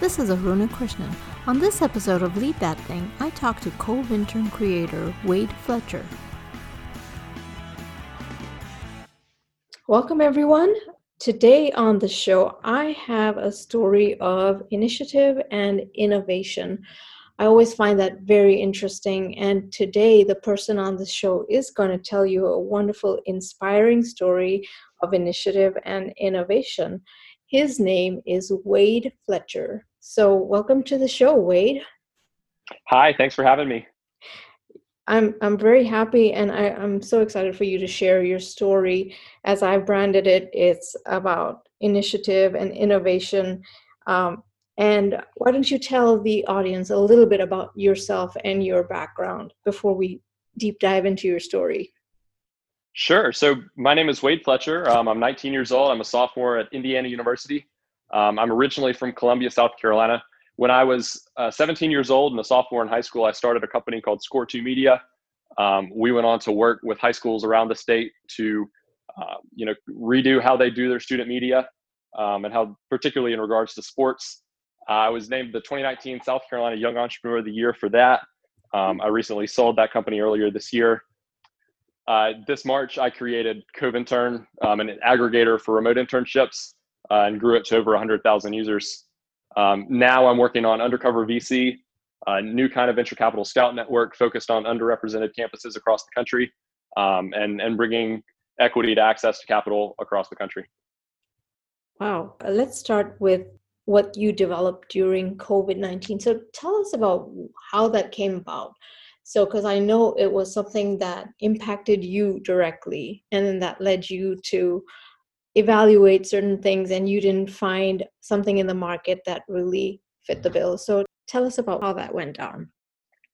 This is Aruna Krishnan. On this episode of Lead That Thing, I talk to CovIntern creator Wade Fletcher. Welcome, everyone. Today on the show, I have a story of initiative and innovation. I always find that very interesting. And today, the person on the show is going to tell you a wonderful, inspiring story of initiative and innovation. His name is Wade Fletcher. So, welcome to the show, Wade. Hi, thanks for having me. I'm I'm very happy and I, I'm so excited for you to share your story. As I branded it, it's about initiative and innovation. Um, and why don't you tell the audience a little bit about yourself and your background before we deep dive into your story? Sure. So my name is Wade Fletcher. Um, I'm 19 years old. I'm a sophomore at Indiana University. Um, I'm originally from Columbia, South Carolina. When I was uh, 17 years old and a sophomore in high school, I started a company called Score 2 Media. Um, we went on to work with high schools around the state to, uh, you know, redo how they do their student media um, and how, particularly in regards to sports. Uh, I was named the 2019 South Carolina Young Entrepreneur of the Year for that. Um, I recently sold that company earlier this year. Uh, this March, I created CovIntern, um, an aggregator for remote internships uh, and grew it to over 100,000 users. Um, now I'm working on Undercover VC, a new kind of venture capital scout network focused on underrepresented campuses across the country um, and, and bringing equity to access to capital across the country. Wow. Uh, let's start with what you developed during COVID 19. So tell us about how that came about. So, because I know it was something that impacted you directly, and then that led you to evaluate certain things and you didn't find something in the market that really fit the bill. So tell us about how that went down.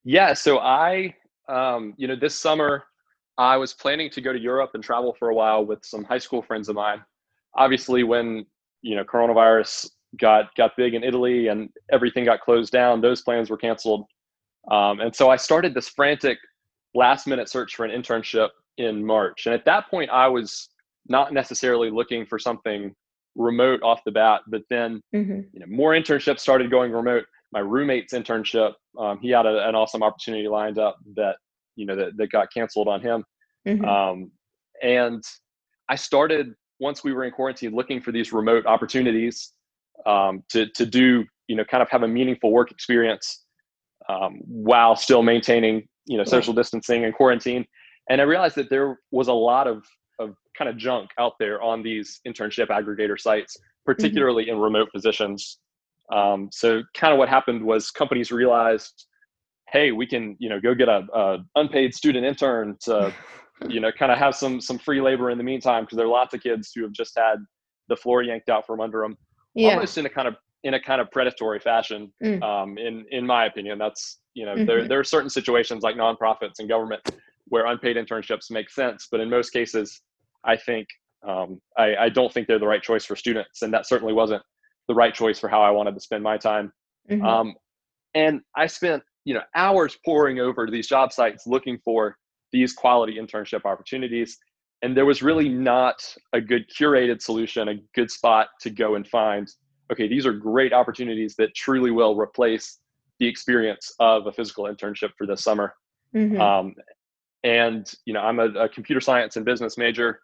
Yeah, so I, um, you know, this summer I was planning to go to Europe and travel for a while with some high school friends of mine. Obviously, when you know coronavirus got got big in Italy and everything got closed down, those plans were canceled. Um, and so I started this frantic last minute search for an internship in March. And at that point, I was not necessarily looking for something remote off the bat, but then mm-hmm. you know more internships started going remote. My roommate's internship, um, he had a, an awesome opportunity lined up that you know that, that got canceled on him, mm-hmm. um, and I started once we were in quarantine looking for these remote opportunities um, to to do you know kind of have a meaningful work experience um, while still maintaining you know social distancing and quarantine. And I realized that there was a lot of of kind of junk out there on these internship aggregator sites, particularly mm-hmm. in remote positions. Um, so kind of what happened was companies realized, hey, we can you know go get a, a unpaid student intern to you know kind of have some some free labor in the meantime because there are lots of kids who have just had the floor yanked out from under them, yeah. almost in a kind of in a kind of predatory fashion. Mm. Um, in in my opinion, that's you know mm-hmm. there there are certain situations like nonprofits and government where unpaid internships make sense, but in most cases, I think um, I, I, don't think they're the right choice for students, and that certainly wasn't the right choice for how I wanted to spend my time. Mm-hmm. Um, and I spent you know hours poring over these job sites looking for these quality internship opportunities, and there was really not a good curated solution, a good spot to go and find. Okay, these are great opportunities that truly will replace the experience of a physical internship for this summer. Mm-hmm. Um, and you know, I'm a, a computer science and business major.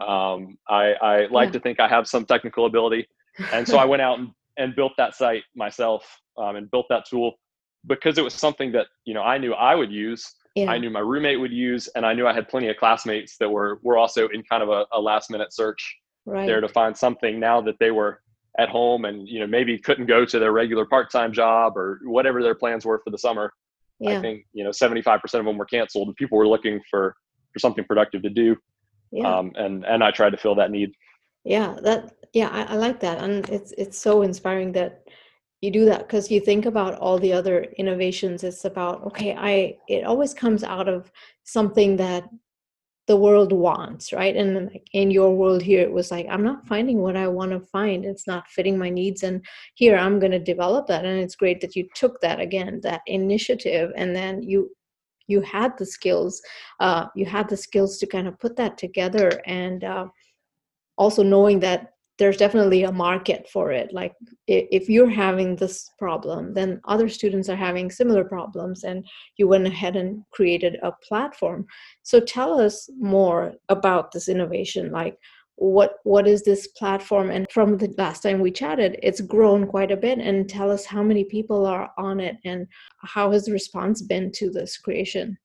Um, I, I like yeah. to think I have some technical ability. And so I went out and, and built that site myself um, and built that tool because it was something that, you know, I knew I would use. Yeah. I knew my roommate would use, and I knew I had plenty of classmates that were, were also in kind of a, a last minute search right. there to find something now that they were at home and, you know, maybe couldn't go to their regular part-time job or whatever their plans were for the summer. Yeah. I think, you know, 75% of them were canceled and people were looking for, for something productive to do yeah. um, and and I tried to fill that need. Yeah, that yeah, I, I like that, and it's it's so inspiring that you do that because you think about all the other innovations. It's about okay, I it always comes out of something that the world wants, right? And like in your world here, it was like I'm not finding what I want to find. It's not fitting my needs, and here I'm going to develop that. And it's great that you took that again, that initiative, and then you you had the skills uh, you had the skills to kind of put that together and uh, also knowing that there's definitely a market for it. Like if you're having this problem then other students are having similar problems and you went ahead and created a platform. So tell us more about this innovation. Like what what is this platform? And from the last time we chatted it's grown quite a bit. And tell us how many people are on it and how has the response been to this creation?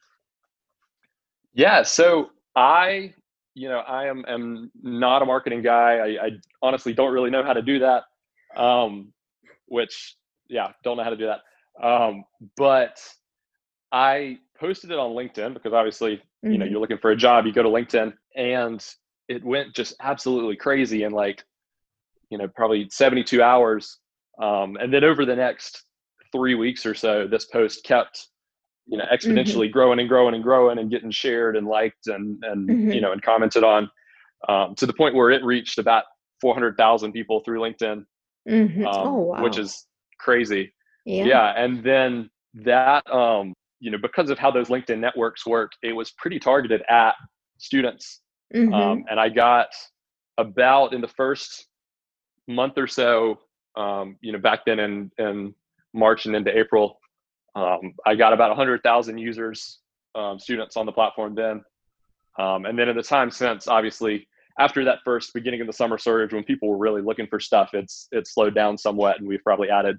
Yeah so i you know, I am am not a marketing guy. I, I honestly don't really know how to do that. Um, which, yeah, don't know how to do that. Um, but I posted it on LinkedIn because obviously, mm-hmm. you know, mm-hmm. you're looking for a job, you go to LinkedIn, and it went just absolutely crazy in like, you know, probably 72 hours. Um, and then over the next three weeks or so, this post kept you know mm-hmm. exponentially mm-hmm. growing and growing and growing and getting shared and liked and and mm-hmm. you know and commented on um, to the point where it reached about 400,000 people through LinkedIn, mm-hmm. um, oh, wow. which is crazy. Yeah. yeah. And then that, um, you know, because of how those LinkedIn networks work, it was pretty targeted at students. Mm-hmm. Um, and I got about in the first month or so, um, you know, back then in, in March and into April, um, I got about 100,000 users, um, students on the platform then. Um, and then in the time since, obviously, after that first beginning of the summer surge, when people were really looking for stuff, it's it's slowed down somewhat, and we've probably added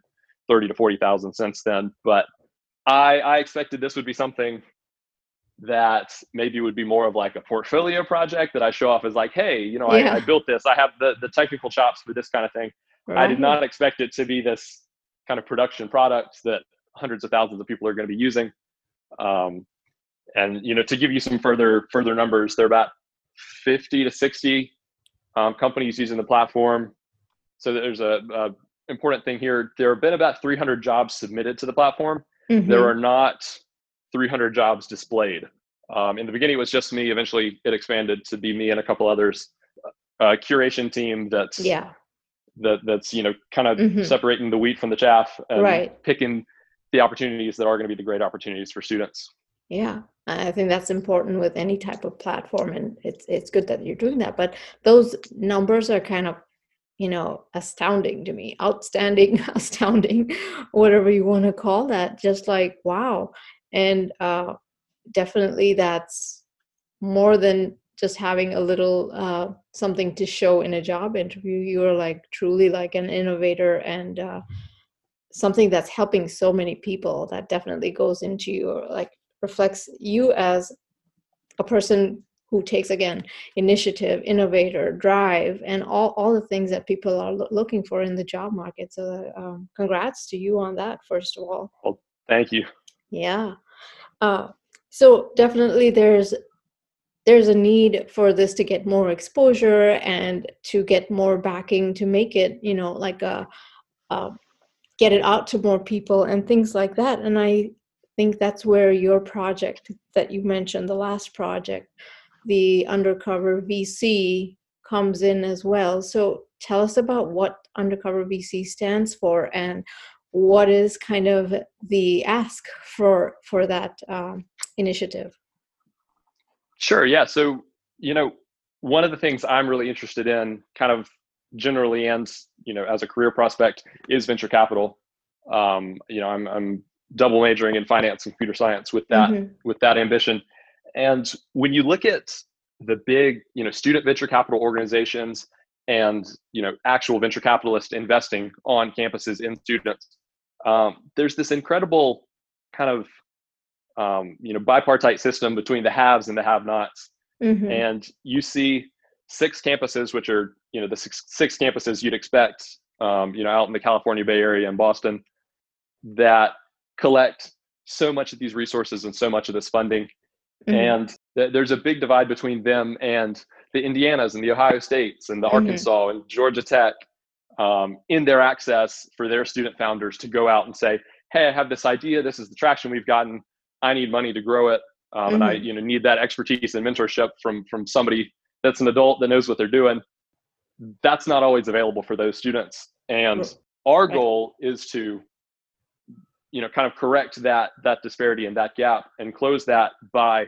30 to 40,000 since then. But I, I expected this would be something that maybe would be more of like a portfolio project that I show off as like, hey, you know, yeah. I, I, built this. I have the the technical chops for this kind of thing. Right. I did not expect it to be this kind of production product that hundreds of thousands of people are going to be using. Um, and you know, to give you some further further numbers, there are about 50 to 60 um, companies using the platform. So there's a, a, important thing here. There have been about 300 jobs submitted to the platform. Mm-hmm. There are not 300 jobs displayed. Um, in the beginning, it was just me. Eventually, it expanded to be me and a couple others. A curation team that's yeah that that's you know kind of mm-hmm. separating the wheat from the chaff and right. picking the opportunities that are going to be the great opportunities for students. Yeah, I think that's important with any type of platform, and it's it's good that you're doing that. But those numbers are kind of, you know, astounding to me, outstanding, astounding, whatever you want to call that. Just like wow, and uh, definitely that's more than just having a little uh, something to show in a job interview. You're like truly like an innovator and. Uh, something that's helping so many people that definitely goes into your like reflects you as a person who takes again initiative innovator drive and all, all the things that people are lo- looking for in the job market. So um, congrats to you on that first of all. Well thank you. Yeah. Uh, so definitely there's there's a need for this to get more exposure and to get more backing to make it you know like a, a get it out to more people and things like that. And i think that's where your project that you mentioned the last project the undercover vc comes in as well. So tell us about what undercover vc stands for and what is kind of the ask for for that um, initiative? Sure yeah. So you know one of the things i'm really interested in kind of generally and you know as a career prospect is venture capital um, you know I'm, I'm double majoring in finance and computer science with that mm-hmm. with that ambition and when you look at the big you know student venture capital organizations and you know actual venture capitalist investing on campuses in students um, there's this incredible kind of um, you know bipartite system between the haves and the have nots mm-hmm. and you see six campuses which are you know the six, six campuses you'd expect um, you know out in the california bay area and boston that collect so much of these resources and so much of this funding mm-hmm. and th- there's a big divide between them and the indianas and the ohio states and the mm-hmm. arkansas and georgia tech um, in their access for their student founders to go out and say hey i have this idea this is the traction we've gotten i need money to grow it um, mm-hmm. and i mm-hmm. you know need that expertise and mentorship from from somebody that's an adult that knows what they're doing that's not always available for those students. And our goal is to you know kind of correct that that disparity and that gap and close that by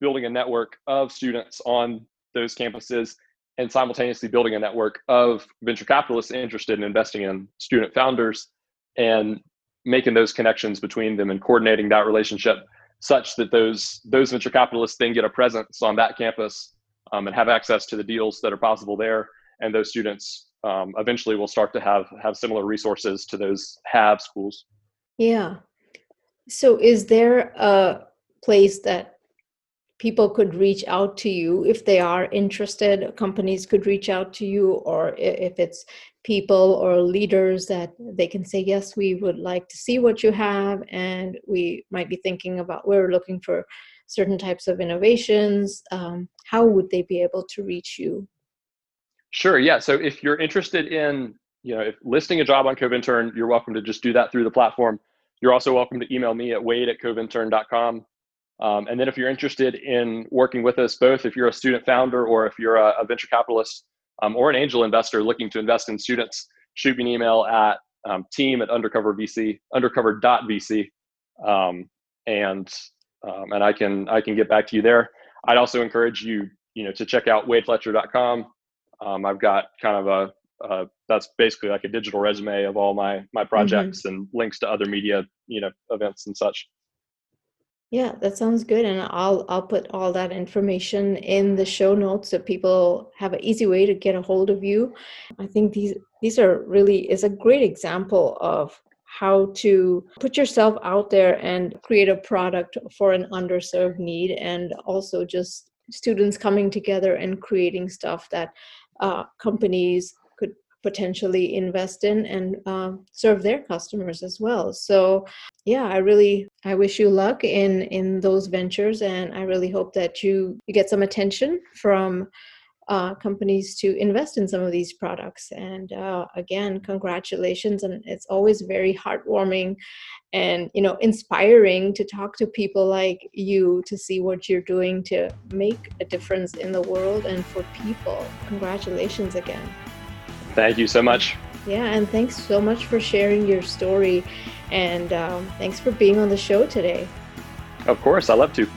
building a network of students on those campuses and simultaneously building a network of venture capitalists interested in investing in student founders and making those connections between them and coordinating that relationship such that those those venture capitalists then get a presence on that campus um, and have access to the deals that are possible there. And those students um, eventually will start to have have similar resources to those have schools. Yeah. So is there a place that people could reach out to you if they are interested companies could reach out to you or if it's people or leaders that they can say yes we would like to see what you have and we might be thinking about we're looking for certain types of innovations um, how would they be able to reach you? Sure yeah so if you're interested in you know if listing a job on covintern you're welcome to just do that through the platform. You're also welcome to email me at wade at covintern.com um, and then if you're interested in working with us, both if you're a student founder or if you're a, a venture capitalist um, or an angel investor looking to invest in students, shoot me an email at um, team at undercover.vc, undercover.vc, um, and um, and I can I can get back to you there. I'd also encourage you you know to check out wadefletcher.com. Um, I've got kind of a uh, that's basically like a digital resume of all my my mm-hmm. projects mm-hmm. and links to other media you know events and such. Yeah, that sounds good. And I'll I'll put all that information in the show notes so people have an easy way to get a hold of you. I think these these are really is a great example of how to put yourself out there and create a product for an underserved need and also just students coming together and creating stuff that uh, companies could potentially invest in and uh, serve their customers as well. So yeah i really i wish you luck in in those ventures and i really hope that you you get some attention from uh, companies to invest in some of these products and uh, again congratulations and it's always very heartwarming and you know inspiring to talk to people like you to see what you're doing to make a difference in the world and for people congratulations again Thank you so much. Yeah, and thanks so much for sharing your story. And um, thanks for being on the show today. Of course, I love to.